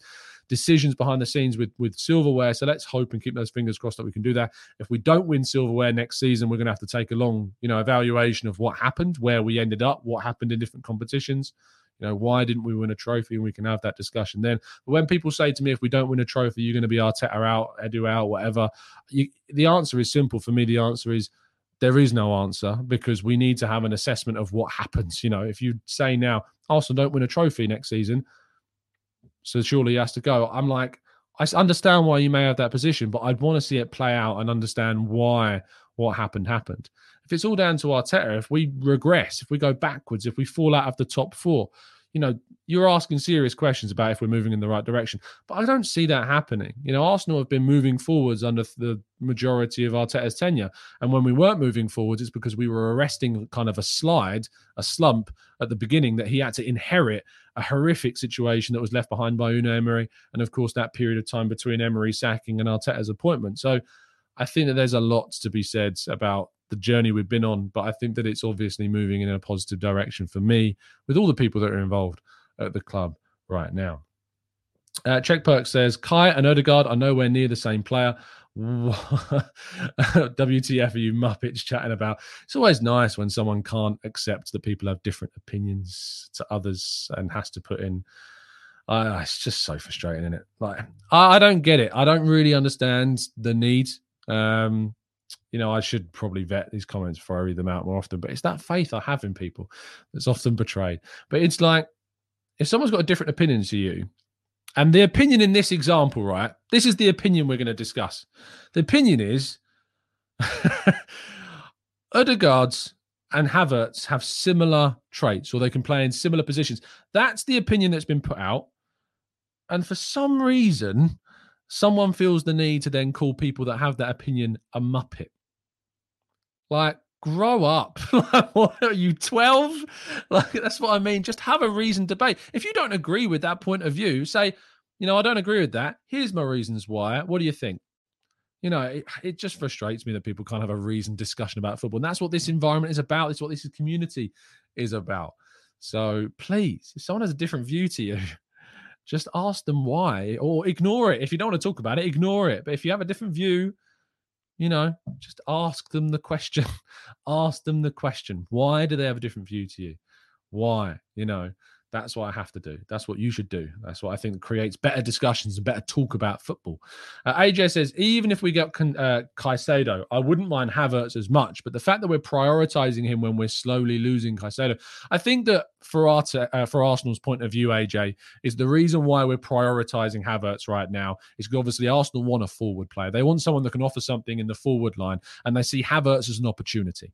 decisions behind the scenes with with silverware. So let's hope and keep those fingers crossed that we can do that. If we don't win silverware next season, we're going to have to take a long, you know, evaluation of what happened, where we ended up, what happened in different competitions. You know, why didn't we win a trophy? And we can have that discussion then. But when people say to me, if we don't win a trophy, you're going to be Arteta out, Edu out, whatever, you, the answer is simple. For me, the answer is there is no answer because we need to have an assessment of what happens. You know, if you say now, Arsenal don't win a trophy next season, so surely he has to go. I'm like, I understand why you may have that position, but I'd want to see it play out and understand why what happened happened. If it's all down to Arteta, if we regress, if we go backwards, if we fall out of the top four, you know, you're asking serious questions about if we're moving in the right direction. But I don't see that happening. You know, Arsenal have been moving forwards under the majority of Arteta's tenure. And when we weren't moving forwards, it's because we were arresting kind of a slide, a slump at the beginning that he had to inherit a horrific situation that was left behind by Unai Emery. And of course, that period of time between Emery sacking and Arteta's appointment. So I think that there's a lot to be said about the journey we've been on, but I think that it's obviously moving in a positive direction for me with all the people that are involved at the club right now. Uh, Check Perk says Kai and Odegaard are nowhere near the same player. <laughs> WTF are you Muppets chatting about? It's always nice when someone can't accept that people have different opinions to others and has to put in. Uh, it's just so frustrating, isn't it? Like, I, I don't get it. I don't really understand the need. Um, you know, I should probably vet these comments before I read them out more often, but it's that faith I have in people that's often betrayed. But it's like, if someone's got a different opinion to you, and the opinion in this example, right? This is the opinion we're going to discuss. The opinion is <laughs> Odegaard's and Havertz have similar traits, or they can play in similar positions. That's the opinion that's been put out. And for some reason, someone feels the need to then call people that have that opinion a muppet. Like, grow up. <laughs> what are you, 12? Like, that's what I mean. Just have a reasoned debate. If you don't agree with that point of view, say, you know, I don't agree with that. Here's my reasons why. What do you think? You know, it, it just frustrates me that people can't have a reasoned discussion about football. And that's what this environment is about. It's what this community is about. So please, if someone has a different view to you, <laughs> just ask them why or ignore it. If you don't want to talk about it, ignore it. But if you have a different view, you know, just ask them the question. <laughs> ask them the question. Why do they have a different view to you? Why? You know, that's what I have to do. That's what you should do. That's what I think creates better discussions and better talk about football. Uh, AJ says, even if we get uh, Caicedo, I wouldn't mind Havertz as much. But the fact that we're prioritizing him when we're slowly losing Caicedo, I think that for our uh, for Arsenal's point of view, AJ, is the reason why we're prioritizing Havertz right now is obviously Arsenal want a forward player. They want someone that can offer something in the forward line, and they see Havertz as an opportunity.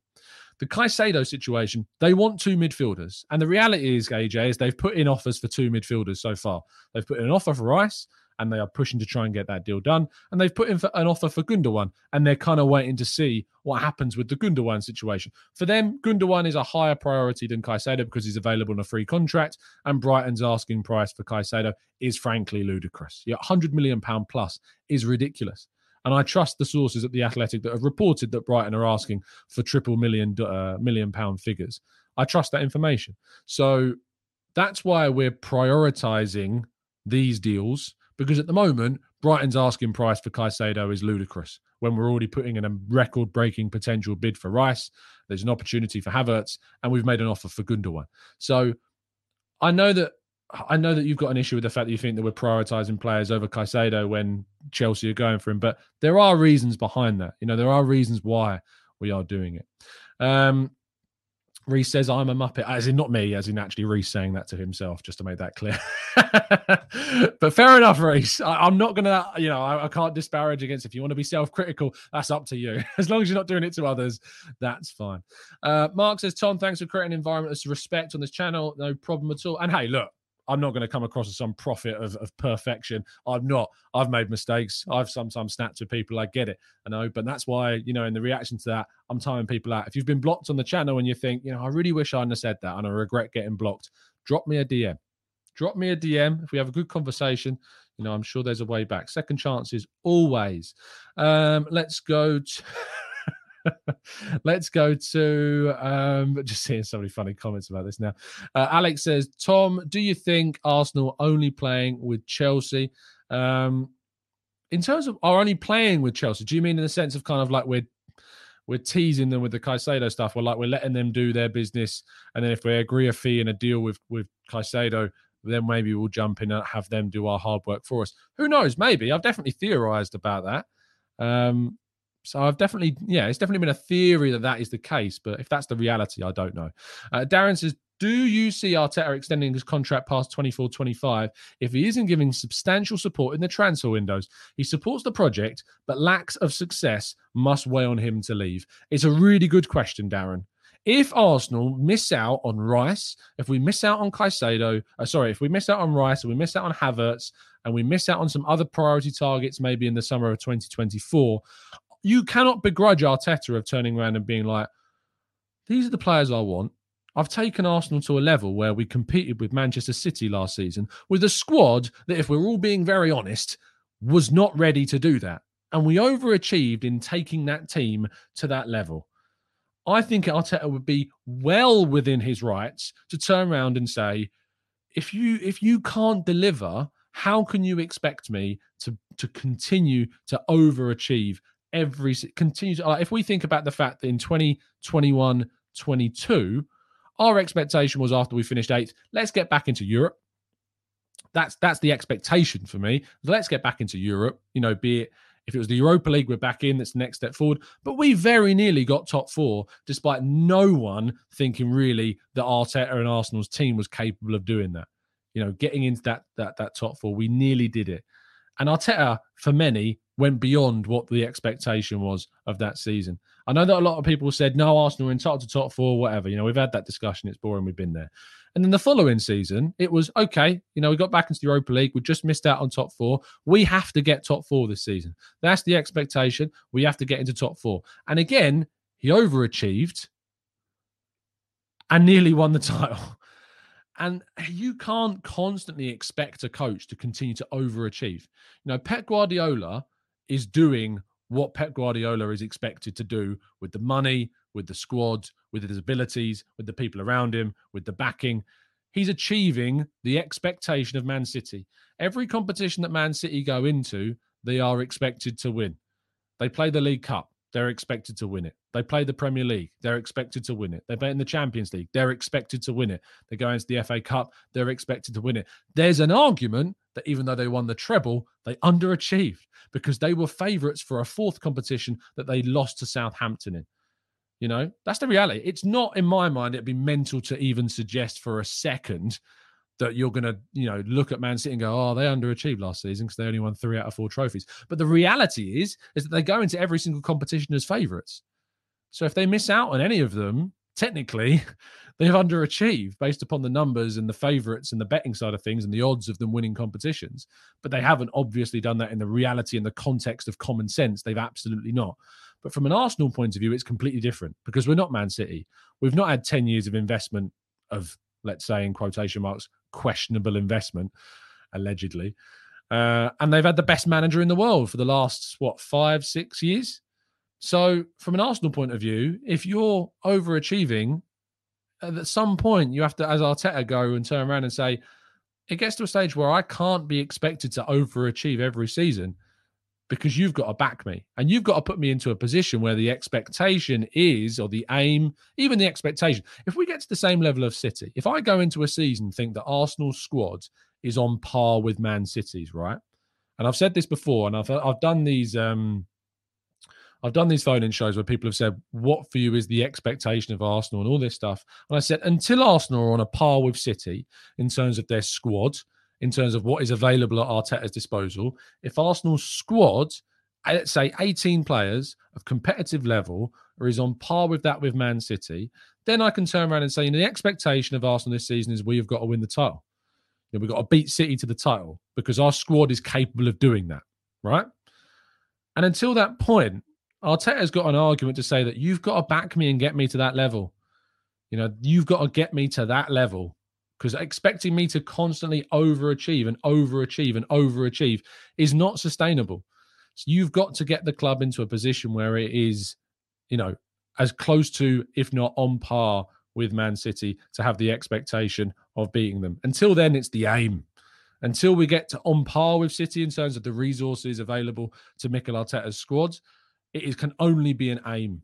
The Caicedo situation, they want two midfielders. And the reality is, AJ, is they've put in offers for two midfielders so far. They've put in an offer for Rice and they are pushing to try and get that deal done. And they've put in an offer for Gundogan and they're kind of waiting to see what happens with the Gundogan situation. For them, Gundogan is a higher priority than Caicedo because he's available on a free contract and Brighton's asking price for Caicedo is frankly ludicrous. Yeah, 100 million pound plus is ridiculous. And I trust the sources at the Athletic that have reported that Brighton are asking for triple million uh, million pound figures. I trust that information. So that's why we're prioritizing these deals because at the moment Brighton's asking price for Caicedo is ludicrous when we're already putting in a record breaking potential bid for Rice. There's an opportunity for Havertz, and we've made an offer for Gundogan. So I know that I know that you've got an issue with the fact that you think that we're prioritizing players over Caicedo when Chelsea are going for him, but there are reasons behind that. You know, there are reasons why we are doing it. Um, Reese says, I'm a Muppet, as in not me, as in actually Reese saying that to himself, just to make that clear. <laughs> but fair enough, Reese. I, am not going to, you know, I, I, can't disparage against if you want to be self critical, that's up to you. <laughs> As long as you're not doing it to others, that's fine. Uh, Mark says, Tom, thanks for creating an environment of respect on this channel. No problem at all. And hey, look, I'm not going to come across as some prophet of, of perfection. I'm not. I've made mistakes. I've sometimes snapped at people. I get it. I know. But that's why, you know, in the reaction to that, I'm timing people out. If you've been blocked on the channel and you think, you know, I really wish I hadn't said that and I regret getting blocked, drop me a DM. Drop me a DM. If we have a good conversation, you know, I'm sure there's a way back. Second chances always. Um, let's go to. <laughs> <laughs> Let's go to um, <laughs> just seeing so many funny comments about this now. Uh, Alex says, Tom, do you think Arsenal only playing with Chelsea? Um, in terms of are only playing with Chelsea, do you mean in the sense of kind of like we're we're teasing them with the Caicedo stuff? We're like we're letting them do their business, and then if we agree a fee and a deal with with Caicedo, then maybe we'll jump in and have them do our hard work for us. Who knows? Maybe I've definitely theorized about that. Um, so I've definitely, yeah, it's definitely been a theory that that is the case, but if that's the reality, I don't know. Uh, Darren says, Do you see Arteta extending his contract past 24 25 if he isn't giving substantial support in the transfer windows? He supports the project, but lacks of success must weigh on him to leave. It's a really good question, Darren. If Arsenal miss out on Rice, if we miss out on Caicedo, uh, sorry, if we miss out on Rice and we miss out on Havertz and we miss out on some other priority targets maybe in the summer of 2024, you cannot begrudge Arteta of turning around and being like, these are the players I want. I've taken Arsenal to a level where we competed with Manchester City last season with a squad that, if we're all being very honest, was not ready to do that. And we overachieved in taking that team to that level. I think Arteta would be well within his rights to turn around and say, if you if you can't deliver, how can you expect me to to continue to overachieve every continue to, if we think about the fact that in 2021 22 our expectation was after we finished eighth let's get back into europe that's that's the expectation for me let's get back into europe you know be it if it was the Europa League, we're back in. That's the next step forward. But we very nearly got top four, despite no one thinking really that Arteta and Arsenal's team was capable of doing that. You know, getting into that that that top four, we nearly did it. And Arteta, for many, went beyond what the expectation was of that season. I know that a lot of people said, no, Arsenal are entitled to top four, whatever. You know, we've had that discussion. It's boring. We've been there. And then the following season, it was okay. You know, we got back into the Europa League. We just missed out on top four. We have to get top four this season. That's the expectation. We have to get into top four. And again, he overachieved and nearly won the <laughs> title. And you can't constantly expect a coach to continue to overachieve. You know, Pep Guardiola is doing what Pep Guardiola is expected to do with the money, with the squad, with his abilities, with the people around him, with the backing. He's achieving the expectation of Man City. Every competition that Man City go into, they are expected to win. They play the League Cup, they're expected to win it. They play the Premier League, they're expected to win it. They play in the Champions League, they're expected to win it. They go into the FA Cup, they're expected to win it. There's an argument that even though they won the treble, they underachieved because they were favourites for a fourth competition that they lost to Southampton in. You know, that's the reality. It's not in my mind, it'd be mental to even suggest for a second that you're going to, you know, look at Man City and go, oh, they underachieved last season because they only won three out of four trophies. But the reality is, is that they go into every single competition as favourites. So if they miss out on any of them, technically, <laughs> they've underachieved based upon the numbers and the favourites and the betting side of things and the odds of them winning competitions. But they haven't obviously done that in the reality and the context of common sense. They've absolutely not. But from an Arsenal point of view, it's completely different because we're not Man City. We've not had 10 years of investment of, let's say, in quotation marks, questionable investment, allegedly. Uh, and they've had the best manager in the world for the last, what, five, six years? So, from an Arsenal point of view, if you're overachieving, at some point you have to, as Arteta, go and turn around and say, it gets to a stage where I can't be expected to overachieve every season because you've got to back me and you've got to put me into a position where the expectation is or the aim even the expectation. If we get to the same level of city if i go into a season think that arsenal's squad is on par with man city's right? And i've said this before and i've i've done these um I've done these phone in shows where people have said, What for you is the expectation of Arsenal and all this stuff? And I said, Until Arsenal are on a par with City in terms of their squad, in terms of what is available at Arteta's disposal. If Arsenal's squad, uh, let's say 18 players of competitive level, or is on par with that with Man City, then I can turn around and say, you know, the expectation of Arsenal this season is we have got to win the title. You know, we've got to beat City to the title because our squad is capable of doing that, right? And until that point, Arteta's got an argument to say that you've got to back me and get me to that level. You know, you've got to get me to that level because expecting me to constantly overachieve and overachieve and overachieve is not sustainable. So you've got to get the club into a position where it is, you know, as close to, if not on par with Man City to have the expectation of beating them. Until then, it's the aim. Until we get to on par with City in terms of the resources available to Mikel Arteta's squads, it is, can only be an aim.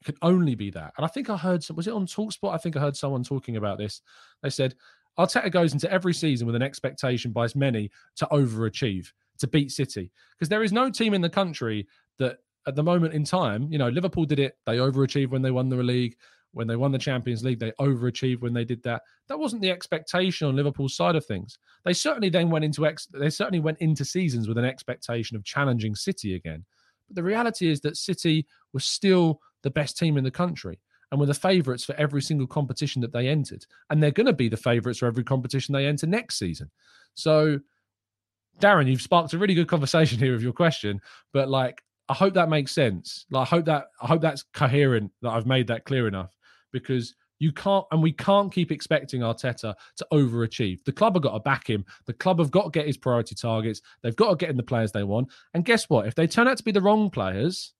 It can only be that. And I think I heard some, was it on Talksport? I think I heard someone talking about this. They said Arteta goes into every season with an expectation by as many to overachieve, to beat City. Because there is no team in the country that at the moment in time, you know, Liverpool did it. They overachieved when they won the league. when they won the Champions League, they overachieved when they did that. That wasn't the expectation on Liverpool's side of things. They certainly then went into ex- they certainly went into seasons with an expectation of challenging City again. But the reality is that City was still the best team in the country and were the favourites for every single competition that they entered. And they're going to be the favourites for every competition they enter next season. So, Darren, you've sparked a really good conversation here with your question, but like, I hope that makes sense. Like, I hope that I hope that's coherent. That I've made that clear enough because you can't, and we can't keep expecting Arteta to overachieve. The club have got to back him. The club have got to get his priority targets. They've got to get in the players they want. And guess what? If they turn out to be the wrong players,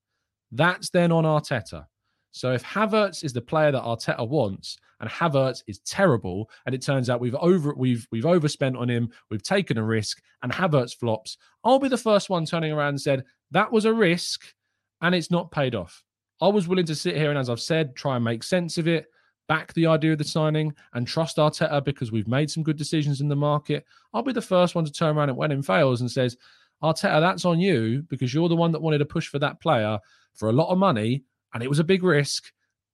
that's then on Arteta. So if Havertz is the player that Arteta wants, and Havertz is terrible, and it turns out we've over we've we've overspent on him, we've taken a risk, and Havertz flops, I'll be the first one turning around and said that was a risk, and it's not paid off. I was willing to sit here and, as I've said, try and make sense of it, back the idea of the signing, and trust Arteta because we've made some good decisions in the market. I'll be the first one to turn around when it fails and says, Arteta, that's on you because you're the one that wanted to push for that player for a lot of money and it was a big risk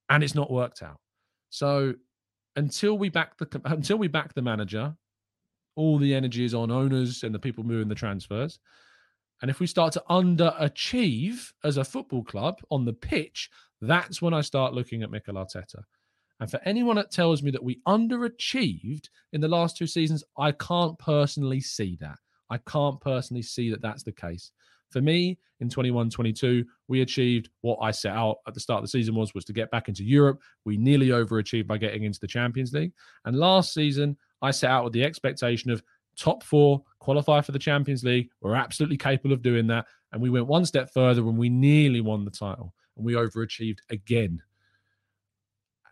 and it's not worked out. So until we back the <laughs> until we back the manager, all the energy is on owners and the people moving the transfers. And if we start to underachieve as a football club on the pitch, that's when I start looking at Mikel Arteta. And for anyone that tells me that we underachieved in the last two seasons, I can't personally see that. I can't personally see that that's the case. For me, in 21 22, we achieved what I set out at the start of the season was, was to get back into Europe. We nearly overachieved by getting into the Champions League. And last season, I set out with the expectation of top four, qualify for the Champions League. We're absolutely capable of doing that. And we went one step further when we nearly won the title and we overachieved again.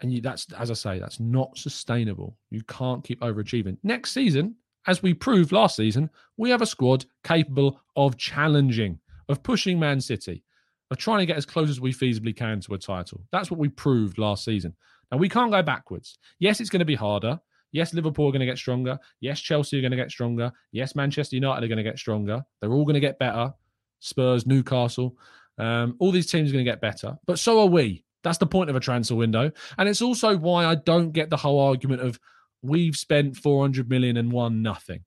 And you, that's, as I say, that's not sustainable. You can't keep overachieving. Next season, as we proved last season, we have a squad capable of challenging, of pushing Man City, of trying to get as close as we feasibly can to a title. That's what we proved last season. Now, we can't go backwards. Yes, it's going to be harder. Yes, Liverpool are going to get stronger. Yes, Chelsea are going to get stronger. Yes, Manchester United are going to get stronger. They're all going to get better. Spurs, Newcastle, um, all these teams are going to get better. But so are we. That's the point of a transfer window. And it's also why I don't get the whole argument of we've spent 400 million and won nothing.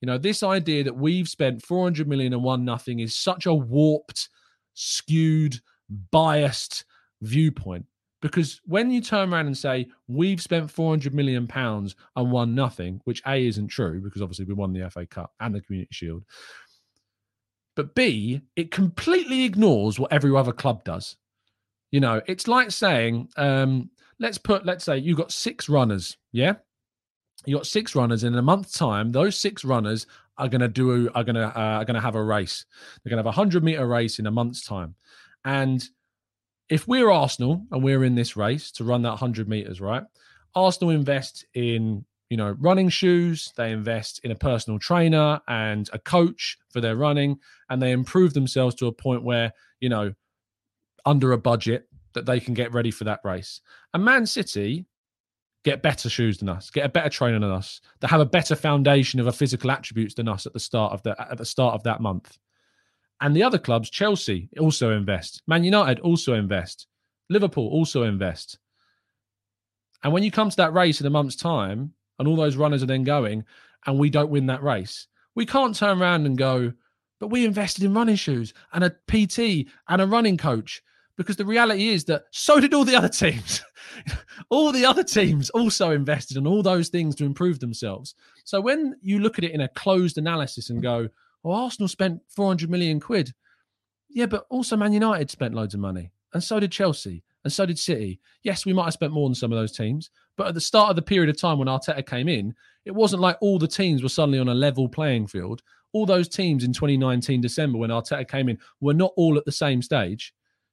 You know, this idea that we've spent 400 million and won nothing is such a warped, skewed, biased viewpoint. Because when you turn around and say we've spent 400 million pounds and won nothing, which A isn't true because obviously we won the FA Cup and the Community Shield, but B, it completely ignores what every other club does. You know, it's like saying, um, let's put, let's say you've got six runners, yeah, you got six runners in a month's time. Those six runners are going to do are going to uh, are going to have a race. They're going to have a hundred meter race in a month's time, and if we're Arsenal and we're in this race to run that hundred meters, right? Arsenal invest in you know running shoes. They invest in a personal trainer and a coach for their running, and they improve themselves to a point where you know under a budget that they can get ready for that race. And Man City get better shoes than us, get a better trainer than us, that have a better foundation of a physical attributes than us at the start of the at the start of that month. And the other clubs, Chelsea also invest, Man United also invest, Liverpool also invest. And when you come to that race in a month's time, and all those runners are then going, and we don't win that race, we can't turn around and go, but we invested in running shoes and a PT and a running coach because the reality is that so did all the other teams. <laughs> all the other teams also invested in all those things to improve themselves. So when you look at it in a closed analysis and go, "Oh, Arsenal spent 400 million quid," yeah, but also Man United spent loads of money, and so did Chelsea, and so did City. Yes, we might have spent more than some of those teams, but at the start of the period of time when Arteta came in, it wasn't like all the teams were suddenly on a level playing field. All those teams in 2019 December when Arteta came in were not all at the same stage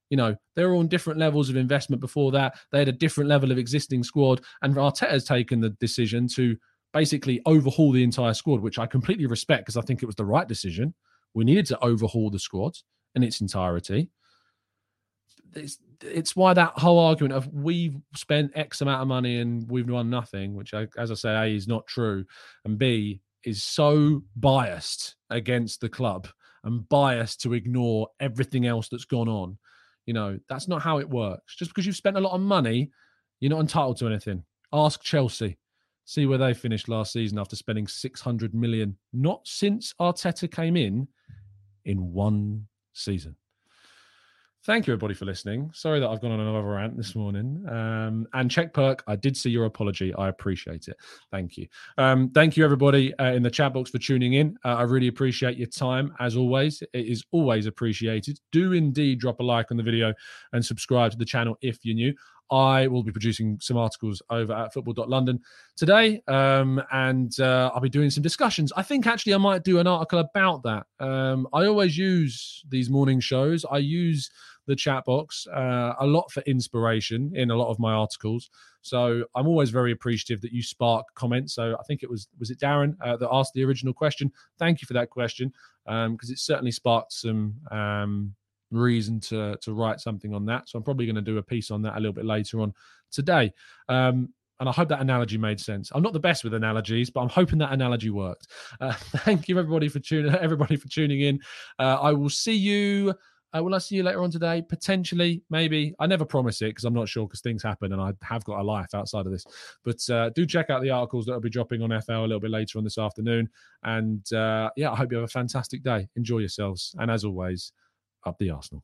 you know, they were on different levels of investment before that. They had a different level of existing squad. And Arteta's taken the decision to basically overhaul the entire squad, which I completely respect because I think it was the right decision. We needed to overhaul the squad in its entirety. It's, it's why that whole argument of we've spent X amount of money and we've won nothing, which, I, as I say, A, is not true, and B, is so biased against the club and biased to ignore everything else that's gone on you know, that's not how it works. Just because you've spent a lot of money, You're not entitled to anything. Ask Chelsea. See where they finished last season after spending 600 million, not since Arteta came in, in one season. Thank you, everybody, for listening. Sorry that I've gone on another rant this morning. Um, and check perk, I did see your apology. I appreciate it. Thank you. Um, thank you, everybody, uh, in the chat box for tuning in. Uh, I really appreciate your time, as always. It is always appreciated. Do indeed drop a like on the video and subscribe to the channel if you're new. I will be producing some articles over at football.london today, um, and uh, I'll be doing some discussions. I think actually I might do an article about that. Um, I always use these morning shows. I use the chat box uh, a lot for inspiration in a lot of my articles. So I'm always very appreciative that you spark comments. So I think it was was it Darren uh, that asked the original question. Thank you for that question because um, it certainly sparked some um, reason to to write something on that. So I'm probably going to do a piece on that a little bit later on today. Um, and I hope that analogy made sense. I'm not the best with analogies, but I'm hoping that analogy worked. Uh, <laughs> thank you everybody for tuning everybody for tuning in. Uh, I will see you. Uh, will I see you later on today? Potentially, maybe. I never promise it because I'm not sure because things happen and I have got a life outside of this. But uh, do check out the articles that will be dropping on FL a little bit later on this afternoon. And uh, yeah, I hope you have a fantastic day. Enjoy yourselves. And as always, up the Arsenal.